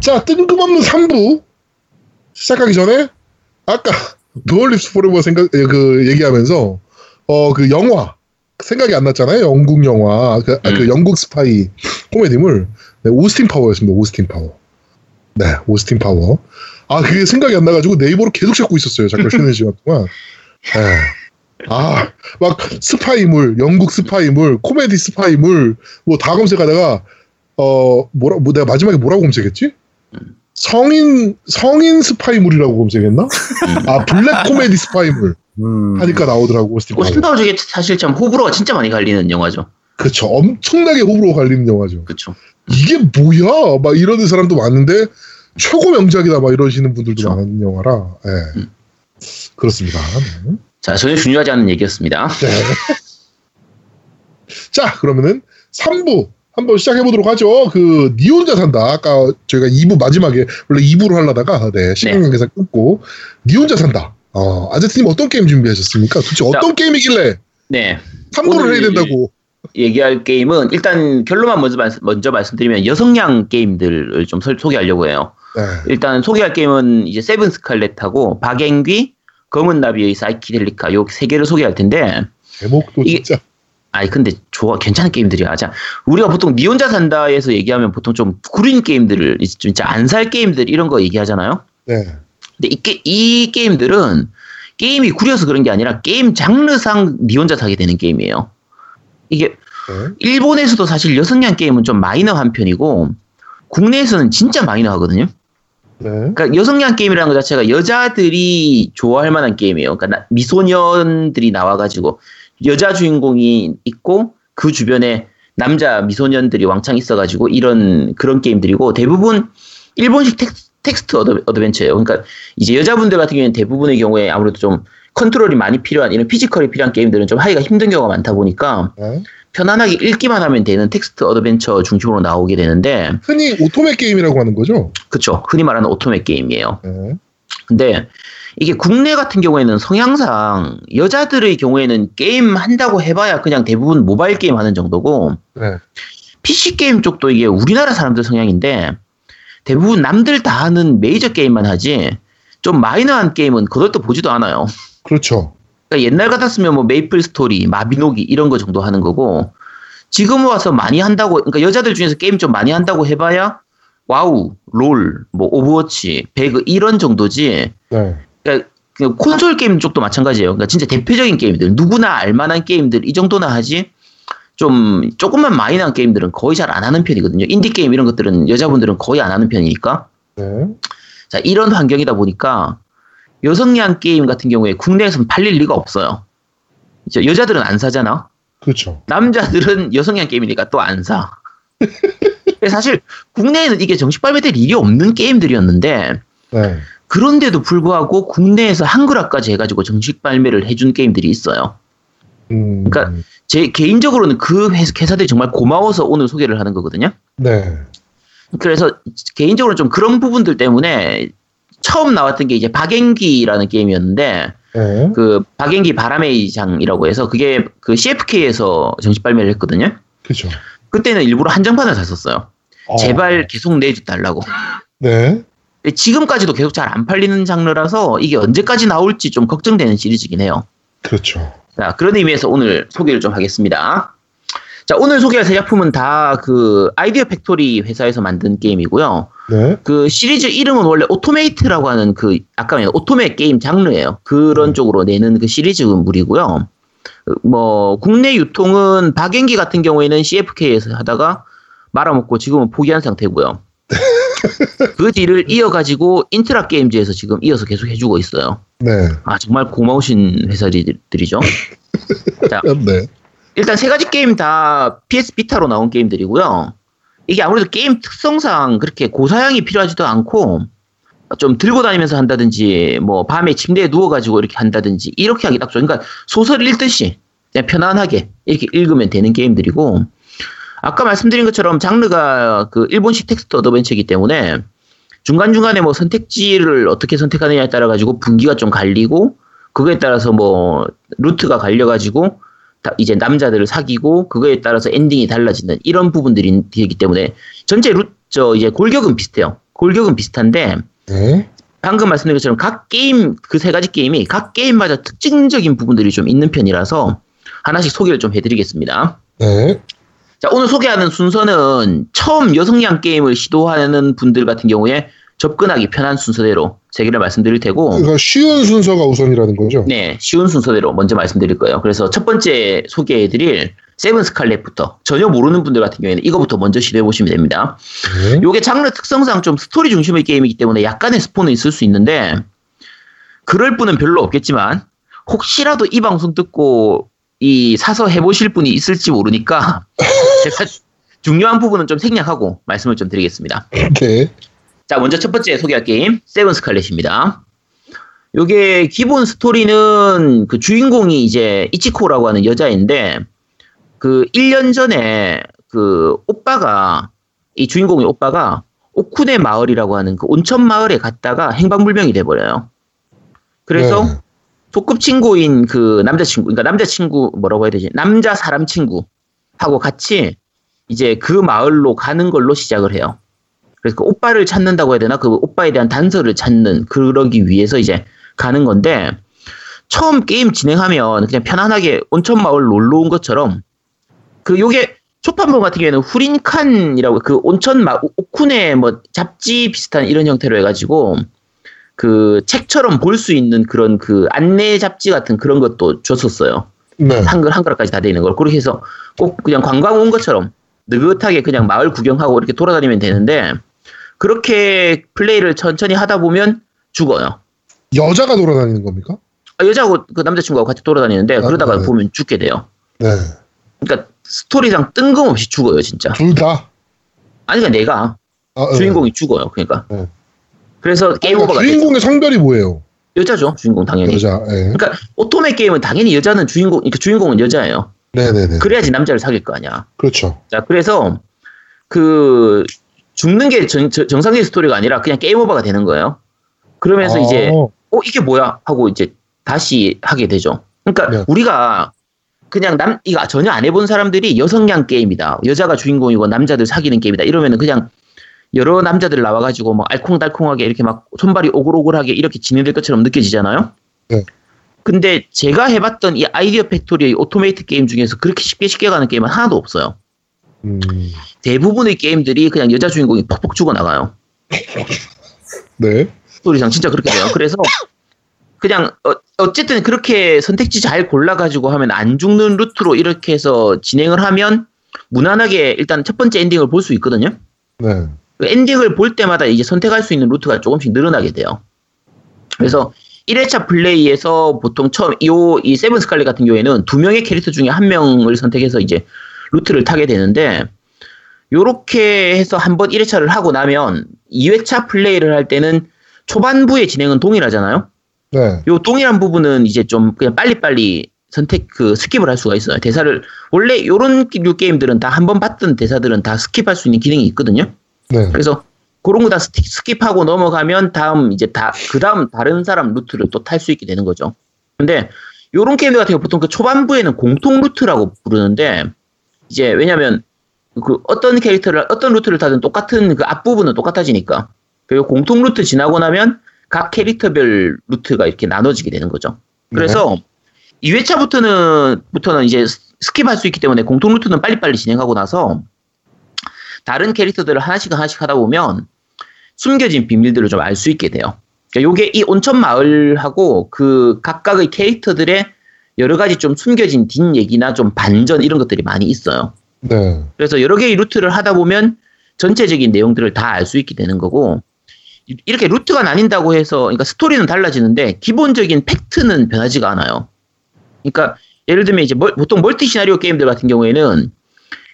자, 뜬금없는 3부 시작하기 전에 아까 No One Lives Forever 생각 그 얘기하면서 어 그 영화 생각이 안 났잖아요. 영국 영화 그, 아, 그 음. 영국 스파이 코미디물 네, 오스틴 파워였습니다. 오스틴 파워. 네, 오스틴 파워. 아 그게 생각이 안 나가지고 네이버로 계속 찾고 있었어요. 잠깐 쉬는 시간 동안. 네. 아, 막 스파이물, 영국 스파이물, 코미디 스파이물 뭐 다 검색하다가 어 뭐라 뭐 내가 마지막에 뭐라고 검색했지? 성인 성인 스파이물이라고 검색했나? 아 블랙 코미디 스파이물 음. 하니까 나오더라고 오스틴 파워. 오스틴 파워 저게 사실 참 호불호가 진짜 많이 갈리는 영화죠. 그렇죠. 엄청나게 호불호 갈리는 영화죠. 그렇죠. 이게 뭐야? 막 이러는 사람도 많은데 최고 명작이다 막 이러시는 분들도 그렇죠. 많은 영화라. 예. 음. 그렇습니다. 네. 자, 전혀 중요하지 않은 얘기였습니다. 네. 자, 그러면은 3부 한번 시작해 보도록 하죠. 그, 니 혼자 산다. 아까 저희가 2부 마지막에, 원래 2부로 하려다가, 네, 시간 네. 관계상 끊고, 니 혼자 산다. 어, 아제트님 어떤 게임 준비하셨습니까? 도대체 어떤 게임이길래 네. 3부를 오늘 해야 된다고. 얘기할 게임은 일단 결론만 먼저, 말- 먼저 말씀드리면 여성향 게임들을 좀 설- 소개하려고 해요. 네. 일단 소개할 게임은 이제 세븐 스칼렛하고 박앵귀, 검은 나비의 사이키델리카 요세 개를 소개할 텐데 제목도 진짜. 아니 근데 좋아 괜찮은 게임들이야. 자 우리가 보통 니 혼자 산다에서 얘기하면 보통 좀 구린 게임들을 진짜 안 살 게임들 이런 거 얘기하잖아요. 네. 근데 이, 게, 이 게임들은 게임이 구려서 그런 게 아니라 게임 장르상 니 혼자 사게 되는 게임이에요. 이게 네. 일본에서도 사실 여성향 게임은 좀 마이너한 편이고 국내에서는 진짜 마이너하거든요. 네. 그러니까 여성향 게임이라는 것 자체가 여자들이 좋아할 만한 게임이에요. 그러니까 나- 미소년들이 나와가지고 여자 주인공이 있고 그 주변에 남자 미소년들이 왕창 있어가지고 이런 그런 게임들이고 대부분 일본식 텍스, 텍스트 어드, 어드벤처예요. 그러니까 이제 여자분들 같은 경우에는 대부분의 경우에 아무래도 좀 컨트롤이 많이 필요한 이런 피지컬이 필요한 게임들은 좀 하기가 힘든 경우가 많다 보니까 네. 편안하게 읽기만 하면 되는 텍스트 어드벤처 중심으로 나오게 되는데 흔히 오토메 게임이라고 하는 거죠. 그쵸 흔히 말하는 오토메 게임이에요. 네. 근데 이게 국내 같은 경우에는 성향상 여자들의 경우에는 게임 한다고 해봐야 그냥 대부분 모바일 게임 하는 정도고 네. PC 게임 쪽도 이게 우리나라 사람들 성향인데 대부분 남들 다 하는 메이저 게임만 하지 좀 마이너한 게임은 그것도 보지도 않아요. 그렇죠. 그러니까 옛날 같았으면 뭐 메이플 스토리, 마비노기 이런 거 정도 하는 거고 지금 와서 많이 한다고 그러니까 여자들 중에서 게임 좀 많이 한다고 해봐야 와우, 롤, 뭐 오버워치, 배그 이런 정도지 네. 그러니까 그 콘솔 게임 쪽도 마찬가지예요. 그러니까 진짜 대표적인 게임들, 누구나 알만한 게임들 이 정도나 하지. 좀 조금만 마이너한 게임들은 거의 잘 안 하는 편이거든요. 인디 게임 이런 것들은 여자분들은 거의 안 하는 편이니까. 네. 자 이런 환경이다 보니까 여성향 게임 같은 경우에 국내에서는 팔릴 리가 없어요. 이제 여자들은 안 사잖아. 그렇죠. 남자들은 여성향 게임이니까 또 안 사. 사실 국내에는 이게 정식 발매될 일이 없는 게임들이었는데 네. 그런데도 불구하고 국내에서 한글화까지 해가지고 정식 발매를 해준 게임들이 있어요. 음. 그러니까 제 개인적으로는 그 회사, 회사들이 정말 고마워서 오늘 소개를 하는 거거든요. 네. 그래서 개인적으로 좀 그런 부분들 때문에 처음 나왔던 게 이제 박앵기라는 게임이었는데 네. 그 박앵기 바람의 장이라고 해서 그게 그 CFK에서 정식 발매를 했거든요. 그렇죠. 그때는 일부러 한정판을 샀었어요. 어. 제발 계속 내달라고. 네. 지금까지도 계속 잘 안 팔리는 장르라서 이게 언제까지 나올지 좀 걱정되는 시리즈긴 해요. 그렇죠. 자, 그런 의미에서 오늘 소개를 좀 하겠습니다. 자, 오늘 소개할 세 작품은 다 그 아이디어 팩토리 회사에서 만든 게임이고요. 네. 그 시리즈 이름은 원래 오토메이트라고 하는 그 아까 말한 오토메 게임 장르예요. 그런 음. 쪽으로 내는 그 시리즈물이고요. 그뭐 국내 유통은 박앵귀 같은 경우에는 CFK에서 하다가 말아먹고 지금은 포기한 상태고요. 그 뒤를 이어가지고 인트라 게임즈에서 지금 이어서 계속 해주고 있어요. 네. 아 정말 고마우신 회사들이죠. 자, 네. 일단 세 가지 게임 다 PS 비타로 나온 게임들이고요. 이게 아무래도 게임 특성상 그렇게 고사양이 필요하지도 않고 좀 들고 다니면서 한다든지 뭐 밤에 침대에 누워가지고 이렇게 한다든지 이렇게 하기 딱 좋아. 그러니까 소설 읽듯이 그냥 편안하게 이렇게 읽으면 되는 게임들이고 아까 말씀드린 것처럼 장르가 그 일본식 텍스트 어드벤처이기 때문에 중간중간에 뭐 선택지를 어떻게 선택하느냐에 따라 가지고 분기가 좀 갈리고 그거에 따라서 뭐 루트가 갈려 가지고 다 이제 남자들을 사귀고 그거에 따라서 엔딩이 달라지는 이런 부분들이 되기 때문에 전체 루, 저 이제 골격은 비슷해요. 골격은 비슷한데 네. 방금 말씀드린 것처럼 각 게임 그 세 가지 게임이 각 게임마다 특징적인 부분들이 좀 있는 편이라서 하나씩 소개를 좀 해드리겠습니다. 네. 자 오늘 소개하는 순서는 처음 여성향 게임을 시도하는 분들 같은 경우에 접근하기 편한 순서대로 세 개를 말씀드릴 테고 그러니까 쉬운 순서가 우선이라는 거죠. 네 쉬운 순서대로 먼저 말씀드릴 거예요. 그래서 첫 번째 소개해드릴 세븐 스칼렛부터 전혀 모르는 분들 같은 경우에는 이거부터 먼저 시도해 보시면 됩니다. 네. 요게 장르 특성상 좀 스토리 중심의 게임이기 때문에 약간의 스포는 있을 수 있는데 그럴 분은 별로 없겠지만 혹시라도 이 방송 듣고 이 사서 해보실 분이 있을지 모르니까 제가 중요한 부분은 좀 생략하고 말씀을 좀 드리겠습니다. 네. 자, 먼저 첫 번째 소개할 게임, 세븐 스칼렛입니다. 요게 기본 스토리는 그 주인공이 이제 이치코라고 하는 여자인데, 그 1년 전에 그 오빠가, 이 주인공의 오빠가 오쿠네 마을이라고 하는 그 온천 마을에 갔다가 행방불명이 돼 버려요. 그래서 네. 소꿉친구인 그 남자친구, 그러니까 남자친구 뭐라고 해야 되지? 남자 사람 친구하고 같이 이제 그 마을로 가는 걸로 시작을 해요. 그래서 그 오빠를 찾는다고 해야 되나? 그 오빠에 대한 단서를 찾는, 그러기 위해서 이제 가는 건데, 처음 게임 진행하면 그냥 편안하게 온천 마을 놀러 온 것처럼, 그 요게 초판본 같은 경우에는 후린칸이라고 그 온천 마, 오쿠네 뭐 잡지 비슷한 이런 형태로 해가지고, 그 책처럼 볼 수 있는 그런 그 안내 잡지 같은 그런 것도 줬었어요. 네. 한글 한글까지 다돼 있는 걸 그렇게 해서 꼭 그냥 관광 온 것처럼 느긋하게 그냥 마을 구경하고 이렇게 돌아다니면 되는데 그렇게 플레이를 천천히 하다 보면 죽어요. 여자가 돌아다니는 겁니까? 아, 여자하고 그 남자친구하고 같이 돌아다니는데 아, 그러다가 네. 보면 죽게 돼요. 네. 그러니까 스토리상 뜬금없이 죽어요, 진짜. 둘 다. 아니 그러니까 내가 아, 네. 주인공이 죽어요. 그러니까. 네. 그래서 게임 그러니까 오버가. 주인공의 성별이 뭐예요? 여자죠, 주인공 당연히. 여자. 예. 그러니까 오토메 게임은 당연히 여자는 주인공, 그러니까 주인공은 여자예요. 네네네. 그래야지 남자를 사귈 거 아니야. 그렇죠. 자, 그래서 그 죽는 게 정, 정- 정상적인 스토리가 아니라 그냥 게임 오버가 되는 거예요. 그러면서 아, 이제 어 이게 뭐야 하고 이제 다시 하게 되죠. 그러니까 네. 우리가 그냥 남 이거 전혀 안 해본 사람들이 여성향 게임이다. 여자가 주인공이고 남자들 사귀는 게임이다. 이러면은 그냥 여러 남자들 나와가지고 뭐 알콩달콩하게 이렇게 막 손발이 오글오글하게 이렇게 진행될 것처럼 느껴지잖아요. 네. 근데 제가 해봤던 이 아이디어 팩토리의 오토메이트 게임 중에서 그렇게 쉽게 쉽게 가는 게임은 하나도 없어요. 음, 대부분의 게임들이 그냥 여자 주인공이 퍽퍽 죽어나가요. 네. 스토리상 진짜 그렇게 돼요. 그래서 그냥 어, 쨌든 그렇게 선택지 잘 골라가지고 하면 안 죽는 루트로 이렇게 해서 진행을 하면 무난하게 일단 첫 번째 엔딩을 볼 수 있거든요. 네. 그 엔딩을 볼 때마다 이제 선택할 수 있는 루트가 조금씩 늘어나게 돼요. 그래서 1회차 플레이에서 보통 처음 요, 이 세븐 스칼렛 같은 경우에는 두 명의 캐릭터 중에 한 명을 선택해서 이제 루트를 타게 되는데 요렇게 해서 한번 1회차를 하고 나면 2회차 플레이를 할 때는 초반부의 진행은 동일하잖아요. 네. 요 동일한 부분은 이제 좀 그냥 빨리빨리 선택 그 스킵을 할 수가 있어요. 대사를 원래 요런 류 게임들은 다 한 번 봤던 대사들은 다 스킵할 수 있는 기능이 있거든요. 네. 그래서 그런 거 다 스킵하고 넘어가면 다음 이제 다 그 다음 다른 사람 루트를 또 탈 수 있게 되는 거죠. 근데 요런 게임들 같은 경우 보통 그 초반부에는 공통 루트라고 부르는데 이제 왜냐면 그 어떤 캐릭터를 어떤 루트를 타든 똑같은 그 앞부분은 똑같아지니까 그리고 공통 루트 지나고 나면 각 캐릭터별 루트가 이렇게 나눠지게 되는 거죠. 그래서 2회차부터는 부터는 이제 스킵할 수 있기 때문에 공통 루트는 빨리빨리 진행하고 나서 다른 캐릭터들을 하나씩 하나씩 하다 보면 숨겨진 비밀들을 좀 알 수 있게 돼요. 그러니까 요게 이 온천 마을하고 그 각각의 캐릭터들의 여러 가지 좀 숨겨진 뒷얘기나 좀 반전 이런 것들이 많이 있어요. 네. 그래서 여러 개의 루트를 하다 보면 전체적인 내용들을 다 알 수 있게 되는 거고 이- 이렇게 루트가 나뉜다고 해서 그러니까 스토리는 달라지는데 기본적인 팩트는 변하지가 않아요. 그러니까 예를 들면 이제 멀- 보통 멀티 시나리오 게임들 같은 경우에는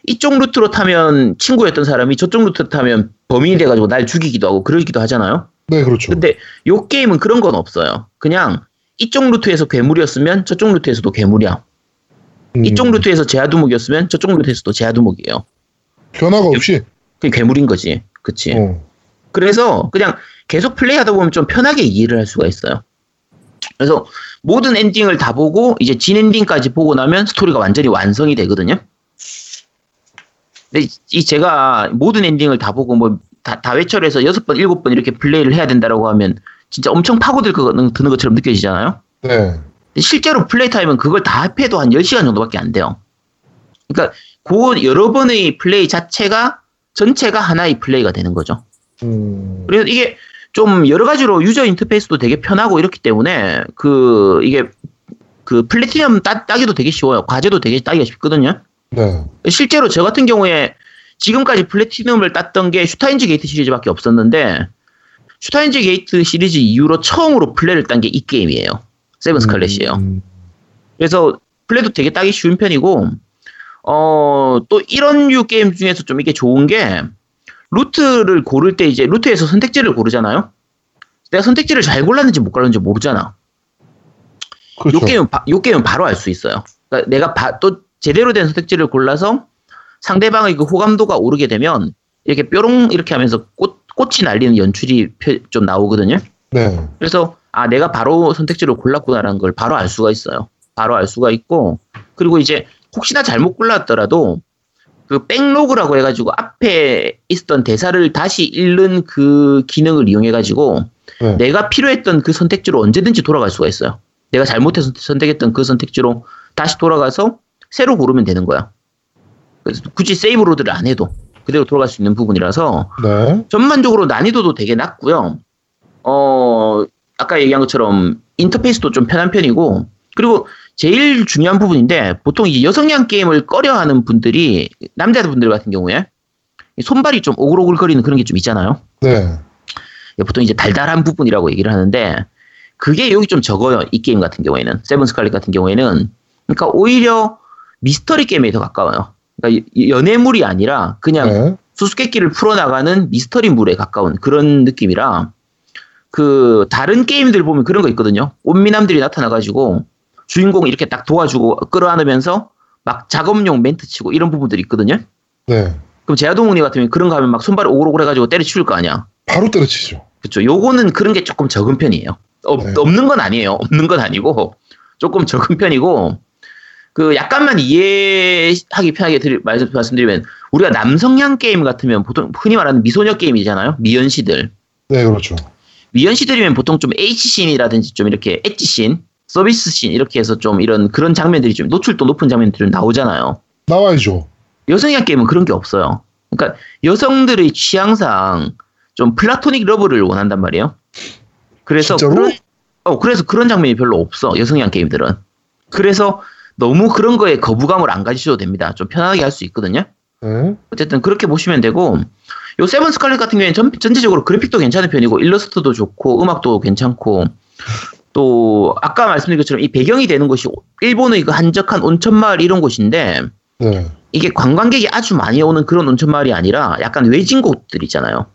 이쪽 루트로 타면 친구였던 사람이 저쪽 루트로 타면 범인이 돼가지고 날 죽이기도 하고 그러기도 하잖아요. 네, 그렇죠. 근데 요 게임은 그런 건 없어요. 그냥 이쪽 루트에서 괴물이었으면 저쪽 루트에서도 괴물이야. 음, 이쪽 루트에서 제아두목이었으면 저쪽 루트에서도 제아두목이에요. 변화가 없이. 그게 괴물인 거지. 그치. 어. 그래서 그냥 계속 플레이하다 보면 좀 편하게 이해를 할 수가 있어요. 그래서 모든 엔딩을 다 보고 이제 진 엔딩까지 보고 나면 스토리가 완전히 완성이 되거든요. 근데 이- 이 제가 모든 엔딩을 다 보고 뭐 다, 다회철 해서 여섯 번, 일곱 번 이렇게 플레이를 해야 된다라고 하면 진짜 엄청 파고들 거 드는 것처럼 느껴지잖아요. 네. 실제로 플레이 타임은 그걸 다 합해도 한 10시간 정도밖에 안 돼요. 그러니까 그 여러 번의 플레이 자체가 전체가 하나의 플레이가 되는 거죠. 음, 그래서 이게 좀 여러 가지로 유저 인터페이스도 되게 편하고 이렇기 때문에 그 이게 그 플래티넘 따, 따기도 되게 쉬워요. 과제도 되게 따기가 쉽거든요. 네. 실제로 저 같은 경우에 지금까지 플래티넘을 땄던 게 슈타인즈 게이트 시리즈밖에 없었는데 슈타인즈 게이트 시리즈 이후로 처음으로 플래를 딴 게 이 게임이에요. 세븐 스칼렛이에요. 음, 그래서 플래도 되게 따기 쉬운 편이고 어 또 이런 류 게임 중에서 좀 이게 좋은 게 루트를 고를 때 이제 루트에서 선택지를 고르잖아요. 내가 선택지를 잘 골랐는지 못 골랐는지 모르잖아. 그렇죠. 요 게임은 바, 요 게임은 바로 알 수 있어요. 그러니까 내가 바- 또 제대로 된 선택지를 골라서 상대방의 그 호감도가 오르게 되면 이렇게 뾰롱 이렇게 하면서 꽃 꽃이 날리는 연출이 펴- 좀 나오거든요. 네. 그래서 아 내가 바로 선택지를 골랐구나라는 걸 바로 알 수가 있어요. 바로 알 수가 있고 그리고 이제 혹시나 잘못 골랐더라도 그 백로그라고 해가지고 앞에 있었던 대사를 다시 읽는 그 기능을 이용해가지고 네. 내가 필요했던 그 선택지로 언제든지 돌아갈 수가 있어요. 내가 잘못해서 선택했던 그 선택지로 다시 돌아가서 새로 고르면 되는 거야. 그래서 굳이 세이브 로드를 안 해도 그대로 돌아갈 수 있는 부분이라서 네. 전반적으로 난이도도 되게 낮고요. 어, 아까 얘기한 것처럼 인터페이스도 좀 편한 편이고, 그리고 제일 중요한 부분인데, 보통 이 여성향 게임을 꺼려하는 분들이, 남자분들 같은 경우에, 이 손발이 좀 오글오글거리는 그런 게 좀 있잖아요. 네. 보통 이제 달달한 부분이라고 얘기를 하는데, 그게 여기 좀 적어요. 이 게임 같은 경우에는. 세븐 스칼렛 같은 경우에는. 그러니까 오히려 미스터리 게임에 더 가까워요. 그러니까 연애물이 아니라 그냥 네. 수수께끼를 풀어나가는 미스터리물에 가까운 그런 느낌이라 그 다른 게임들 보면 그런 거 있거든요. 꽃미남들이 나타나가지고 주인공 이렇게 딱 도와주고 끌어안으면서 막 작업용 멘트 치고 이런 부분들이 있거든요. 네. 그럼 제아동훈이 같으면 그런 거 하면 막 손발이 오글오글 해가지고 때려치울 거 아니야. 바로 때려치죠. 그쵸. 요거는 그런 게 조금 적은 편이에요. 없, 네. 없는 건 아니에요. 없는 건 아니고 조금 적은 편이고 그 약간만 이해하기 편하게 드리, 말씀, 말씀드리면 우리가 남성향 게임 같으면 보통 흔히 말하는 미소녀 게임이잖아요. 미연시들. 네, 그렇죠. 미연시들이면 보통 좀 H씬이라든지 좀 이렇게 엣지씬, 서비스씬 이렇게 해서 좀 이런 그런 장면들이 좀 노출도 높은 장면들이 나오잖아요. 나와야죠. 여성향 게임은 그런 게 없어요. 그러니까 여성들의 취향상 좀 플라토닉 러브를 원한단 말이에요. 그래서 진짜로? 그런, 어, 그래서 그런 장면이 별로 없어. 여성향 게임들은. 그래서 너무 그런 거에 거부감을 안 가지셔도 됩니다. 좀 편하게 할 수 있거든요. 네. 어쨌든 그렇게 보시면 되고 요 세븐 스칼렛 같은 경우에는 전, 전체적으로 그래픽도 괜찮은 편이고 일러스트도 좋고 음악도 괜찮고 또 아까 말씀드린 것처럼 이 배경이 되는 곳이 일본의 그 한적한 온천 마을 이런 곳인데 네. 이게 관광객이 아주 많이 오는 그런 온천 마을이 아니라 약간 외진 곳들 있잖아요.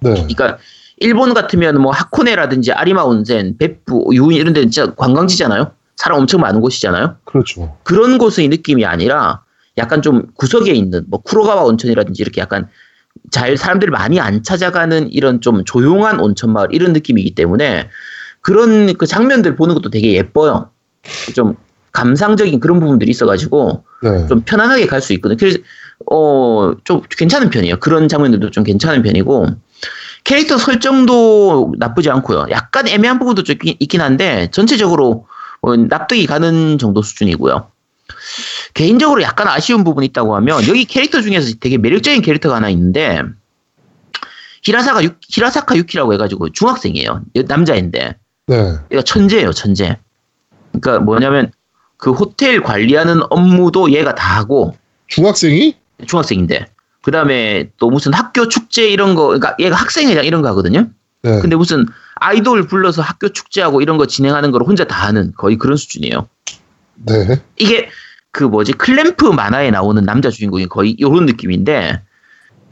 네. 그러니까 일본 같으면 뭐 하코네라든지 아리마 온센, 베프, 유인 이런 데는 진짜 관광지잖아요. 사람 엄청 많은 곳이잖아요. 그렇죠. 그런 곳의 느낌이 아니라 약간 좀 구석에 있는 뭐 쿠로가와 온천이라든지 이렇게 약간 잘 사람들이 많이 안 찾아가는 이런 좀 조용한 온천 마을 이런 느낌이기 때문에 그런 그 장면들 보는 것도 되게 예뻐요. 좀 감상적인 그런 부분들이 있어가지고 네. 좀 편안하게 갈 수 있거든요. 그래서 어좀 괜찮은 편이에요. 그런 장면들도 좀 괜찮은 편이고 캐릭터 설정도 나쁘지 않고요. 약간 애매한 부분도 좀 있긴- 한데 전체적으로 어, 납득이 가는 정도 수준이고요. 개인적으로 약간 아쉬운 부분이 있다고 하면 여기 캐릭터 중에서 되게 매력적인 캐릭터가 하나 있는데 히라사가 유, 히라사카 유키라고 해가지고 중학생이에요. 남자인데 네. 얘가 천재예요, 천재. 그러니까 뭐냐면 그 호텔 관리하는 업무도 얘가 다 하고 중학생이? 중학생인데 그 다음에 또 무슨 학교 축제 이런 거 그러니까 얘가 학생회장 이런 거 하거든요. 네. 근데 무슨 아이돌 불러서 학교 축제하고 이런 거 진행하는 걸 혼자 다 하는 거의 그런 수준이에요. 네. 이게 그 뭐지 클램프 만화에 나오는 남자 주인공이 거의 이런 느낌인데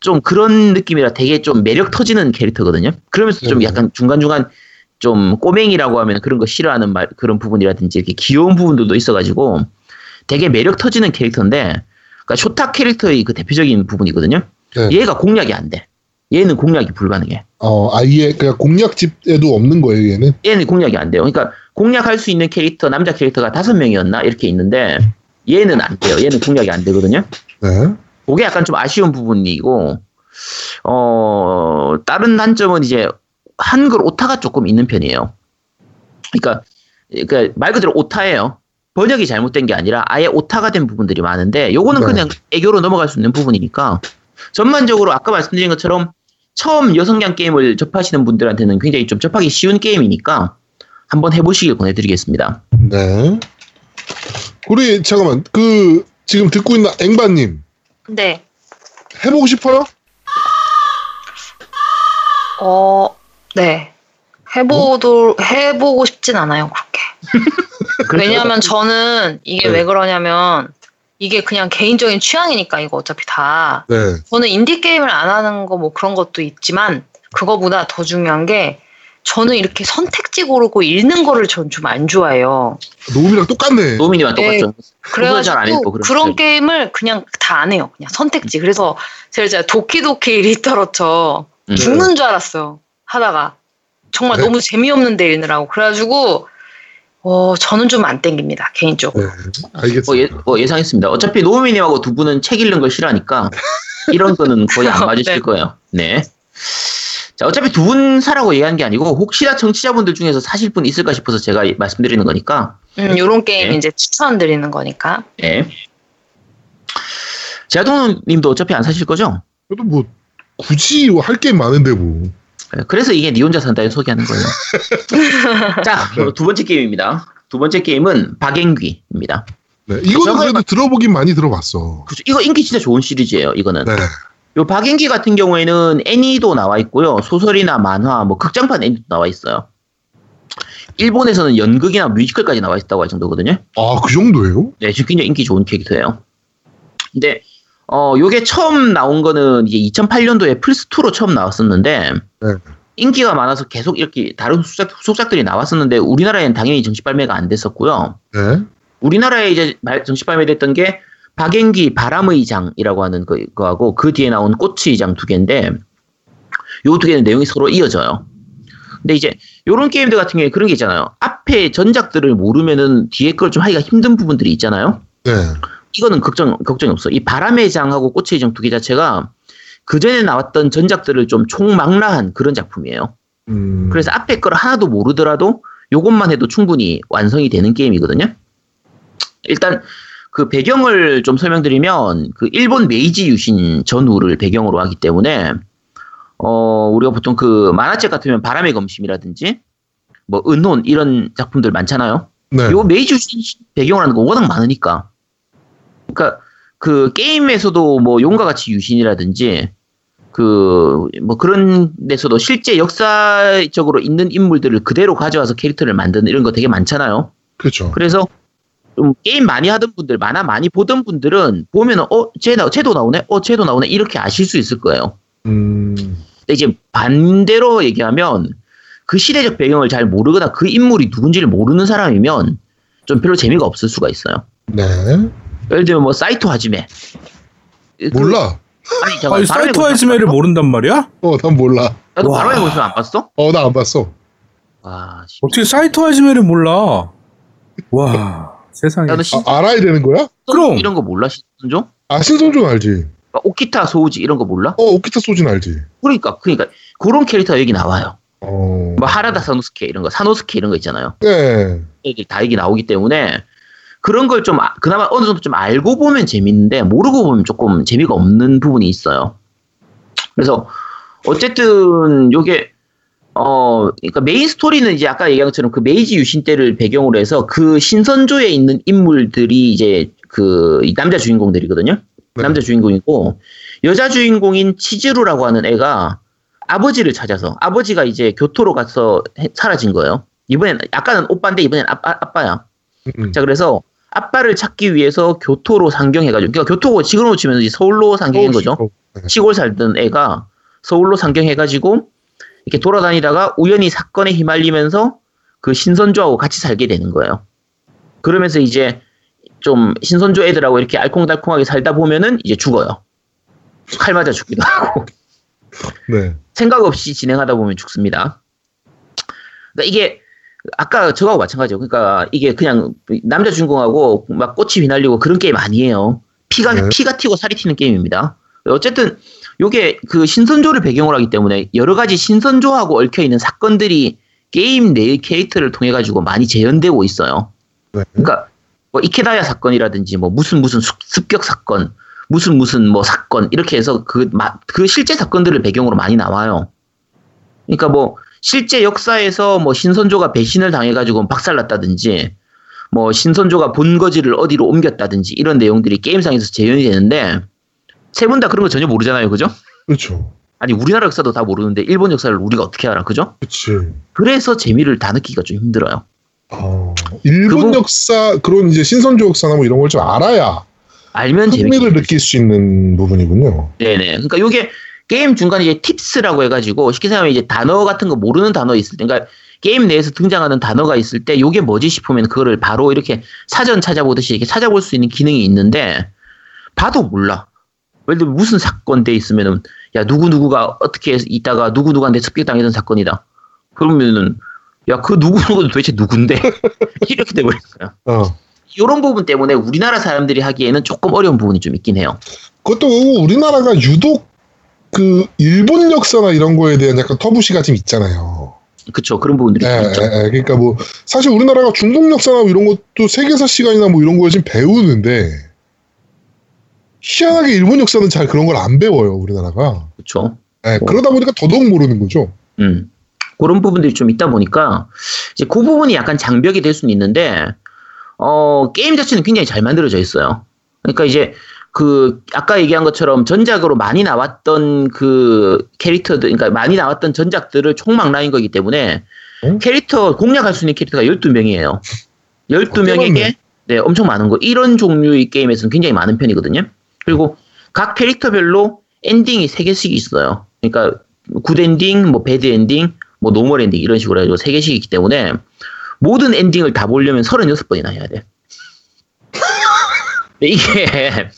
좀 그런 느낌이라 되게 좀 매력 터지는 캐릭터거든요. 그러면서 좀 네. 약간 중간중간 좀 꼬맹이라고 하면 그런 거 싫어하는 말 그런 부분이라든지 이렇게 귀여운 부분들도 있어가지고 되게 매력 터지는 캐릭터인데 그러니까 쇼타 캐릭터의 그 대표적인 부분이거든요. 네. 얘가 공략이 안 돼. 얘는 공략이 불가능해. 어, 아예 그냥 공략집에도 없는 거예요, 얘는. 얘는 공략이 안 돼요. 그러니까 공략할 수 있는 캐릭터 남자 캐릭터가 다섯 명이었나 이렇게 있는데 얘는 안 돼요. 얘는 공략이 안 되거든요. 네. 그게 약간 좀 아쉬운 부분이고 어, 다른 단점은 이제 한글 오타가 조금 있는 편이에요. 그러니까, 그러니까 말 그대로 오타예요. 번역이 잘못된 게 아니라 아예 오타가 된 부분들이 많은데 요거는 네. 그냥 애교로 넘어갈 수 있는 부분이니까 전반적으로 아까 말씀드린 것처럼 처음 여성향 게임을 접하시는 분들한테는 굉장히 좀 접하기 쉬운 게임이니까 한번 해보시길 권해드리겠습니다. 네. 우리 잠깐만 그 지금 듣고 있는 앵바님 네. 해보고 싶어요? 어, 네. 해보도, 해보고 싶진 않아요, 그렇게. 왜냐면 저는 이게 네. 왜 그러냐면, 이게 그냥 개인적인 취향이니까, 이거 어차피 다. 네. 저는 인디 게임을 안 하는 거 뭐 그런 것도 있지만, 그거보다 더 중요한 게, 저는 이렇게 선택지 고르고 읽는 거를 전 좀 안 좋아해요. 노미랑 똑같네. 노미님과 네, 똑같죠. 읽고 그래가지고 그런. 게임을 그냥 다 안 해요. 그냥 선택지. 그래서 제가 진짜 도키도키 리터러처 음. 죽는 줄 알았어요. 하다가 정말 네. 너무 재미없는데 읽느라고 그래가지고 어 저는 좀 안 땡깁니다 개인적으로. 네. 알겠습니다. 뭐, 예, 뭐 예상했습니다. 어차피 노미님하고 두 분은 책 읽는 걸 싫어하니까 이런 거는 거의 안 맞으실 네. 거예요. 네. 자, 어차피 두 분 사라고 얘기한 게 아니고 혹시나 청취자분들 중에서 사실 분 있을까 싶어서 제가 말씀드리는 거니까. 음, 요런 게임 네. 이제 추천드리는 거니까. 네. 제아동님도 어차피 안 사실 거죠? 그래도 뭐 굳이 할 게 많은데 뭐. 네, 그래서 이게 니 혼자 산다에 소개하는 거예요. 자, 두 번째 게임입니다. 두 번째 게임은 박앵귀입니다. 네. 이거는 그래도 맞- 들어보긴 많이 들어봤어. 그죠? 이거 인기 진짜 좋은 시리즈예요. 이거는. 네. 요 박앵기 같은 경우에는 애니도 나와 있고요. 소설이나 만화, 뭐 극장판 애니도 나와 있어요. 일본에서는 연극이나 뮤지컬까지 나와 있다고 할 정도거든요. 아, 그 정도예요? 네, 지금 굉장히 인기 좋은 캐릭터예요. 근데 어 요게 처음 나온 거는 이제 2008년도에 플스2로 처음 나왔었는데 네. 인기가 많아서 계속 이렇게 다른 후속작, 후속작 들이 나왔었는데 우리나라에는 당연히 정식 발매가 안 됐었고요. 네. 우리나라에 이제 발- 정식 발매됐던 게 박앤기 바람의 장이라고 하는 거- 거하고 그 뒤에 나온 꽃의 장 두 개인데 요 두 개는 내용이 서로 이어져요. 근데 이제 요런 게임들 같은 경우에 그런 게 있잖아요. 앞에 전작들을 모르면은 뒤에 걸 좀 하기가 힘든 부분들이 있잖아요. 네. 이거는 걱정 걱정이 없어. 이 바람의 장하고 꽃의 장두개 자체가 그 전에 나왔던 전작들을 좀 총망라한 그런 작품이에요. 음. 그래서 앞에 걸 하나도 모르더라도 요것만 해도 충분히 완성이 되는 게임이거든요. 일단 그 배경을 좀 설명드리면 그 일본 메이지 유신 전후를 배경으로 하기 때문에 어 우리가 보통 그 만화책 같으면 바람의 검심이라든지 뭐 은혼 이런 작품들 많잖아요. 네. 요 메이지 유신 배경을 하는 거 워낙 많으니까. 그러니까 그 게임에서도 뭐 용과 같이 유신이라든지 그 뭐 그런 데서도 실제 역사적으로 있는 인물들을 그대로 가져와서 캐릭터를 만드는 이런 거 되게 많잖아요. 그렇죠. 그래서 좀 게임 많이 하던 분들, 만화 많이 보던 분들은 보면은 어, 쟤 나, 쟤도 나오네, 어, 쟤도 나오네 이렇게 아실 수 있을 거예요. 음. 근데 이제 반대로 얘기하면 그 시대적 배경을 잘 모르거나 그 인물이 누군지를 모르는 사람이면 좀 별로 재미가 없을 수가 있어요. 네. 예를 들면 뭐 사이토 하지메. 그- 몰라. 아니, 잠깐 아니 사이트 하이즈메를 모른단 말이야? 어, 난 몰라. 나도 와. 바람의 모습 안 봤어? 어, 나 안 봤어. 와, 씨. 어떻게 사이트 하이즈메를 몰라? 와 세상에. 나도 신, 아, 알아야 되는 거야? 그럼. 이런 거 몰라 신선조? 아, 신선조 알지. 오키타 소우지 이런 거 몰라? 어, 오키타 소지 알지. 그러니까 그러니까 그런 캐릭터 여기 나와요. 어. 뭐 하라다 사노스케 이런 거, 사노스케 이런 거 있잖아요. 네. 다 여기 나오기 때문에 그런 걸좀 아- 그나마 어느 정도 좀 알고 보면 재밌는데 모르고 보면 조금 재미가 없는 부분이 있어요. 그래서 어쨌든 요게 어 그러니까 메인 스토리는 이제 아까 얘기한 것처럼 그 메이지 유신 때를 배경으로 해서 그 신선조에 있는 인물들이 이제 그이 남자 주인공들이거든요. 네. 남자 주인공이고 여자 주인공인 치즈루라고 하는 애가 아버지를 찾아서 아버지가 이제 교토로 가서 해- 사라진 거예요. 이번엔 아까는 오빠인데 이번엔 아빠, 아빠야. 음. 자 그래서 아빠를 찾기 위해서 교토로 상경해가지고 그러니까 교토고 지금으로 치면 이제 서울로 상경인 거죠. 어, 네. 시골 살던 애가 서울로 상경해가지고 이렇게 돌아다니다가 우연히 사건에 휘말리면서 그 신선조하고 같이 살게 되는 거예요. 그러면서 이제 좀 신선조 애들하고 이렇게 알콩달콩하게 살다 보면은 이제 죽어요. 칼 맞아 죽기도 하고 네. 생각 없이 진행하다 보면 죽습니다. 그러니까 이게 아까 저하고 마찬가지예요. 그러니까 이게 그냥 남자 주인공하고 막 꽃이 휘날리고 그런 게임 아니에요. 피가 네. 피가 튀고 살이 튀는 게임입니다. 어쨌든 요게 그 신선조를 배경으로 하기 때문에 여러 가지 신선조하고 얽혀 있는 사건들이 게임 내 캐릭터를 통해 가지고 많이 재현되고 있어요. 네. 그러니까 뭐 이케다야 사건이라든지 뭐 무슨 무슨 습- 습격 사건, 무슨 무슨 뭐 사건 이렇게 해서 그, 마- 그 실제 사건들을 배경으로 많이 나와요. 그러니까 뭐 실제 역사에서 뭐 신선조가 배신을 당해가지고 박살났다든지 뭐 신선조가 본거지를 어디로 옮겼다든지 이런 내용들이 게임상에서 재현이 되는데 세 분 다 그런 거 전혀 모르잖아요, 그죠? 그렇죠. 아니 우리나라 역사도 다 모르는데 일본 역사를 우리가 어떻게 알아, 그죠? 그렇지. 그래서 재미를 다 느끼기가 좀 힘들어요. 어, 일본 그거- 역사 그런 이제 신선조 역사나 뭐 이런 걸 좀 알아야 알면 재밌게 흥미를 느낄 수 있는 부분이군요. 네네. 그러니까 요게 게임 중간에 이제 팁스라고 해가지고 쉽게 생각하면 이제 단어 같은 거 모르는 단어 있을 때, 그러니까 게임 내에서 등장하는 단어가 있을 때 요게 뭐지 싶으면 그거를 바로 이렇게 사전 찾아보듯이 이렇게 찾아볼 수 있는 기능이 있는데 봐도 몰라. 예를 들면 무슨 사건 돼 있으면은 야 누구 누구가 어떻게 있다가 누구 누구한테 습격당했던 사건이다. 그러면은 야 그 누구 누구는 도대체 누군데 이렇게 돼버린 거야. 어. 이런 부분 때문에 우리나라 사람들이 하기에는 조금 어려운 부분이 좀 있긴 해요. 그것도 우리나라가 유독 그 일본 역사나 이런 거에 대한 약간 터부시가 좀 있잖아요. 그쵸 그런 부분들이 예, 좀 있죠. 예, 예. 그러니까 뭐 사실 우리나라가 중국 역사나 뭐 이런 것도 세계사 시간이나 뭐 이런 거 지금 배우는데 희한하게 일본 역사는 잘 그런 걸 안 배워요 우리나라가. 그쵸. 예, 그러다 보니까 더더욱 모르는 거죠. 음. 그런 부분들이 좀 있다 보니까 이제 그 부분이 약간 장벽이 될 수는 있는데 어 게임 자체는 굉장히 잘 만들어져 있어요. 그러니까 이제 그 아까 얘기한 것처럼 전작으로 많이 나왔던 그 캐릭터들 그러니까 많이 나왔던 전작들을 총망 라인 거기 때문에 응? 캐릭터 공략할 수 있는 캐릭터가 12명이에요. 12명이에요? 많네. 네, 엄청 많은 거. 이런 종류의 게임에서는 굉장히 많은 편이거든요. 그리고 각 캐릭터별로 엔딩이 3개씩 있어요. 그러니까 굿 엔딩, 뭐 배드 엔딩, 뭐 노멀 엔딩 이런 식으로 해가지고 3개씩 있기 때문에 모든 엔딩을 다 보려면 36번이나 해야 돼. 이게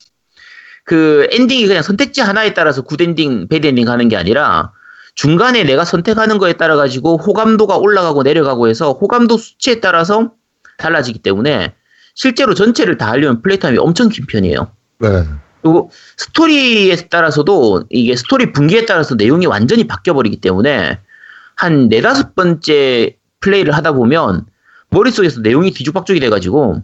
그 엔딩이 그냥 선택지 하나에 따라서 굿 엔딩, 배드 엔딩 가는 게 아니라 중간에 내가 선택하는 거에 따라 가지고 호감도가 올라가고 내려가고 해서 호감도 수치에 따라서 달라지기 때문에 실제로 전체를 다 하려면 플레이 타임이 엄청 긴 편이에요. 네. 그리고 스토리에 따라서도 이게 스토리 분기에 따라서 내용이 완전히 바뀌어버리기 때문에 한 네다섯 번째 플레이를 하다 보면 머릿속에서 내용이 뒤죽박죽이 돼가지고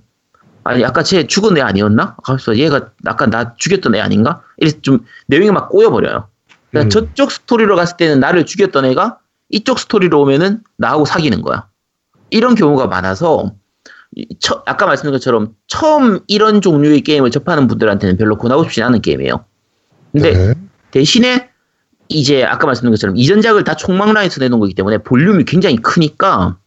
아니 아까 쟤 죽은 애 아니었나? 가면서 얘가 아까 나 죽였던 애 아닌가? 이래서 좀 내용이 막 꼬여버려요. 그러니까 음. 저쪽 스토리로 갔을 때는 나를 죽였던 애가 이쪽 스토리로 오면은 나하고 사귀는 거야. 이런 경우가 많아서 이- 처- 아까 말씀드린 것처럼 처음 이런 종류의 게임을 접하는 분들한테는 별로 권하고 싶지 않은 게임이에요. 근데 네. 대신에 이제 아까 말씀드린 것처럼 이전작을 다 총망라해서 내놓은 거기 때문에 볼륨이 굉장히 크니까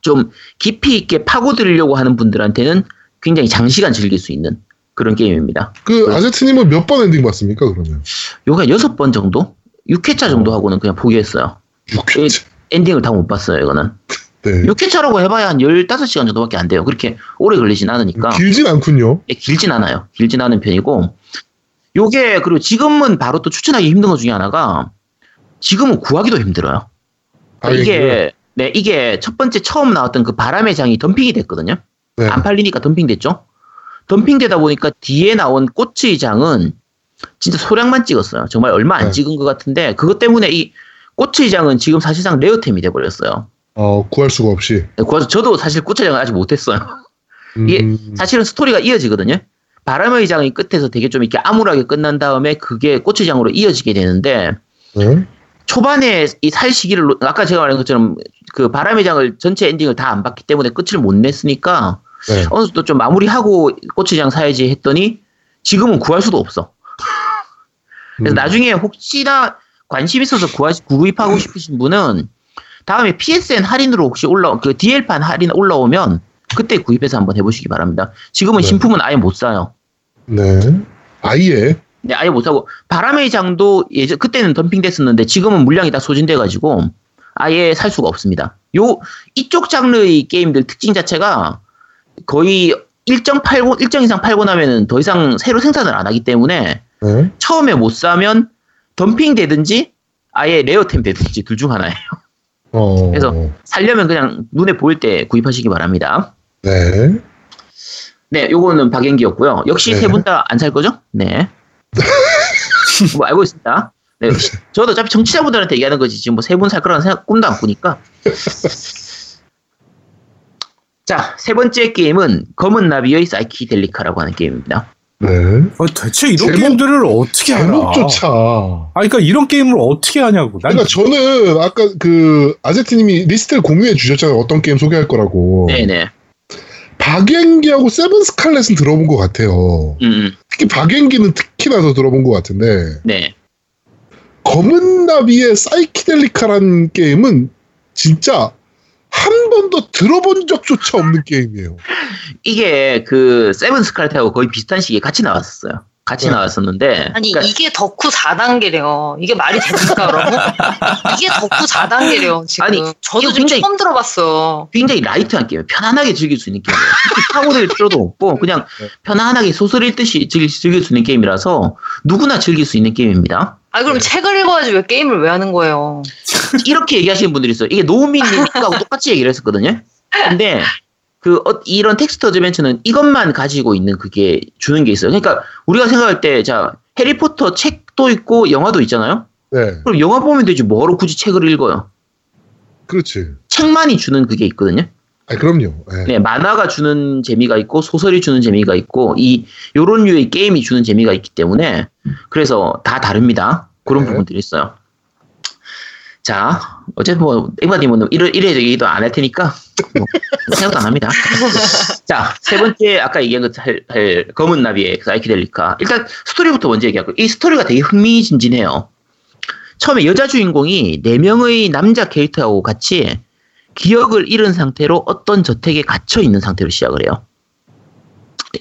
좀 깊이 있게 파고들려고 하는 분들한테는 굉장히 장시간 즐길 수 있는 그런 게임입니다. 그 아제트님은 몇 번 엔딩 봤습니까 그러면? 요가 여섯 번 정도? 6회차 정도 하고는 그냥 포기했어요. 6회차. 엔딩을 다 못 봤어요, 이거는. 네. 6회차라고 해봐야 한 15시간 정도밖에 안 돼요. 그렇게 오래 걸리진 않으니까. 길진 않군요. 예, 길진 않아요. 길진 않은 편이고. 요게, 그리고 지금은 바로 또 추천하기 힘든 것 중에 하나가, 지금은 구하기도 힘들어요. 아, 이게, 네, 이게 첫 번째 처음 나왔던 그 바람의 장이 덤핑이 됐거든요. 네. 안 팔리니까 덤핑됐죠. 덤핑되다 보니까 뒤에 나온 꽃의 장은 진짜 소량만 찍었어요. 정말 얼마 안 네. 찍은 것 같은데, 그것 때문에 이 꽃의 장은 지금 사실상 레어템이 돼버렸어요. 어, 구할 수가 없이. 네, 그래서 저도 사실 꽃의 장을 아직 못했어요. 이게 음, 사실은 스토리가 이어지거든요. 바람의 장이 끝에서 되게 좀 이렇게 암울하게 끝난 다음에 그게 꽃의 장으로 이어지게 되는데 네. 초반에 이 살 시기를 놓- 아까 제가 말한 것처럼 그 바람의 장을 전체 엔딩을 다 안 봤기 때문에 끝을 못 냈으니까 네. 어느 정도 좀 마무리하고 꽃의 장 사야지 했더니 지금은 구할 수도 없어. 그래서 음. 나중에 혹시나 관심 있어서 구하, 구입하고 싶으신 분은 다음에 PSN 할인으로 혹시 올라 그 DL판 할인 올라오면 그때 구입해서 한번 해보시기 바랍니다. 지금은 네. 신품은 아예 못 사요. 네. 아예. 네, 아예 못 사고 바람의 장도 예전 그때는 덤핑됐었는데 지금은 물량이 다 소진돼 가지고 아예 살 수가 없습니다. 요 이쪽 장르의 게임들 특징 자체가 거의 일정 팔고 일정 이상 팔고 나면은 더 이상 새로 생산을 안 하기 때문에 네. 처음에 못 사면 덤핑 되든지 아예 레어템 되든지 둘 중 하나예요. 어. 그래서 살려면 그냥 눈에 보일 때 구입하시기 바랍니다. 네. 네, 요거는 박연기였고요. 역시 네. 세분 다 안 살 거죠? 네. 뭐 알고 있습니다. 네. 저도 어차피 청취자분들한테 얘기하는 거지. 지금 뭐 세 분 살 거라는 생각, 꿈도 안 꾸니까. 자, 세 번째 게임은 검은 나비의 사이키델리카라고 하는 게임입니다. 네. 어, 대체 이런 제목- 게임들을 어떻게 알아? 제목조차. 아, 그러니까 이런 게임을 어떻게 하냐고. 난 그러니까 저는 아까 그 아제트님이 리스트를 공유해 주셨잖아요. 어떤 게임 소개할 거라고. 네네. 박앵귀하고 세븐 스칼렛은 들어본 것 같아요. 음, 음, 특히 박앵귀는 특히나 더 들어본 것 같은데 네. 검은 나비의 사이키델리카라는 게임은 진짜 한 번도 들어본 적조차 없는 게임이에요. 이게 그 세븐 스칼렛하고 거의 비슷한 시기에 같이 나왔었어요. 같이 네. 나왔었는데. 아니 그러니까 이게 덕후 4단계래요. 이게 말이 됩니까 여러분? 이게 덕후 4단계래요 지금. 아니, 저도 지금 처음 들어봤어요. 굉장히 light한 게임, 편안하게 즐길 수 있는 게임이에요. 특히 파고들 필요도 없고 그냥 네. 편안하게 소설 읽듯이 즐길 수 있는 게임이라서 누구나 즐길 수 있는 게임입니다. 아 그럼 네. 책을 읽어야지 왜 게임을 왜 하는 거예요? 이렇게 얘기하시는 분들이 있어요. 이게 노우미님하고 똑같이 얘기를 했었거든요. 근데 그 어- 이런 text adventure는 이것만 가지고 있는 그게 주는 게 있어요. 그러니까 우리가 생각할 때 자 해리포터 책도 있고 영화도 있잖아요. 네, 그럼 영화 보면 되지 뭐하러 굳이 책을 읽어요? 그렇지. 책만이 주는 그게 있거든요. 아, 그럼요. 네. 네, 만화가 주는 재미가 있고 소설이 주는 재미가 있고 이 요런 류의 게임이 주는 재미가 있기 때문에 그래서 다 다릅니다. 그런 네. 부분들이 있어요. 자, 어쨌든 뭐 앵바님은 이래 이래 얘기도 안 할 테니까 뭐 생각도 안 합니다. 자, 세 번째 아까 얘기한 그 할, 할 검은 나비의 사이키델리카. 일단 스토리부터 먼저 얘기하고 이 스토리가 되게 흥미진진해요. 처음에 여자 주인공이 네 명의 남자 캐릭터하고 같이 기억을 잃은 상태로 어떤 저택에 갇혀 있는 상태로 시작을 해요.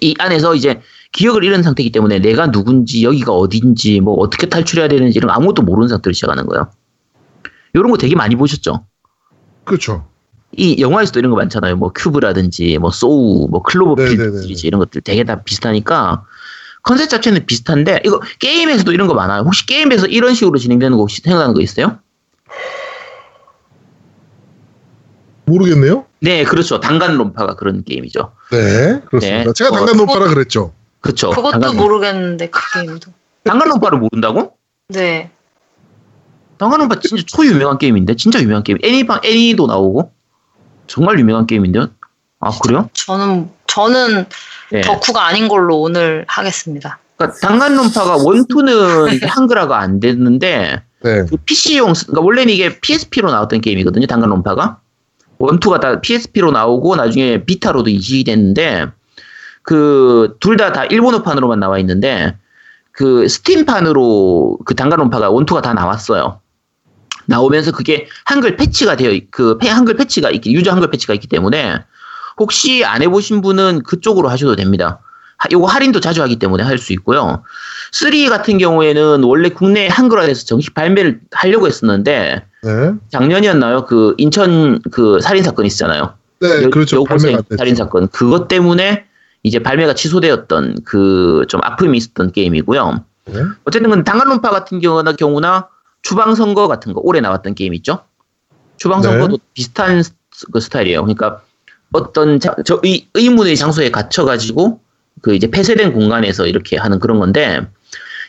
이 안에서 이제 기억을 잃은 상태이기 때문에 내가 누군지 여기가 어딘지 뭐 어떻게 탈출해야 되는지 이런 거 아무것도 모르는 상태로 시작하는 거예요. 이런 거 되게 많이 보셨죠? 그렇죠. 이 영화에서도 이런 거 많잖아요. 뭐 큐브라든지 뭐 소우, 뭐 클로버필드 네네네네. 시리즈 이런 것들 되게 다 비슷하니까 컨셉 자체는 비슷한데 이거 게임에서도 이런 거 많아요. 혹시 게임에서 이런 식으로 진행되는 거 혹시 생각나는 거 있어요? 모르겠네요. 네, 그렇죠. 단간 론파가 그런 게임이죠. 네, 그렇습니다. 네. 제가 어, 당간론파라 그랬죠. 그렇죠. 그것도 단간, 모르겠는데 그 게임도. 단간론파를 모른다고? 네. 단간론파 진짜 초유명한 게임인데 진짜 유명한 게임. 애니방 애니도 나오고 정말 유명한 게임인데요. 아 그래요? 저는 저는 네. 덕후가 아닌 걸로 오늘 하겠습니다. 그러니까 단간론파가 원투는 한글화가 안 됐는데 네, 그 PC용 그러니까 원래는 이게 PSP로 나왔던 게임이거든요. 단간론파가 원투가 다 PSP로 나오고 나중에 비타로도 이식이 됐는데 그둘다다 일본어판으로만 나와 있는데 그 스팀판으로 그 단간론파가 원투가 다 나왔어요. 나오면서 그게 한글 패치가 되어 있- 그 패- 한글 패치가 있기 유저 한글 패치가 있기 때문에 혹시 안 해보신 분은 그쪽으로 하셔도 됩니다. 하- 요거 할인도 자주 하기 때문에 할 수 있고요. 3 같은 경우에는 원래 국내 한글화돼서 정식 발매를 하려고 했었는데 네, 작년이었나요? 그 인천 그 살인 사건 있잖아요. 네, 여- 그렇죠. 여고생. 살인 사건 그것 때문에 이제 발매가 취소되었던 그 좀 아픔이 있었던 게임이고요. 네. 어쨌든 근 단간론파 같은 경우나 경우나 추방 선거 같은 거 올해 나왔던 게임 있죠. 추방 네. 선거도 비슷한 스- 그 스타일이에요. 그러니까 어떤 자, 저 의, 의문의 장소에 갇혀 가지고 그 이제 폐쇄된 공간에서 이렇게 하는 그런 건데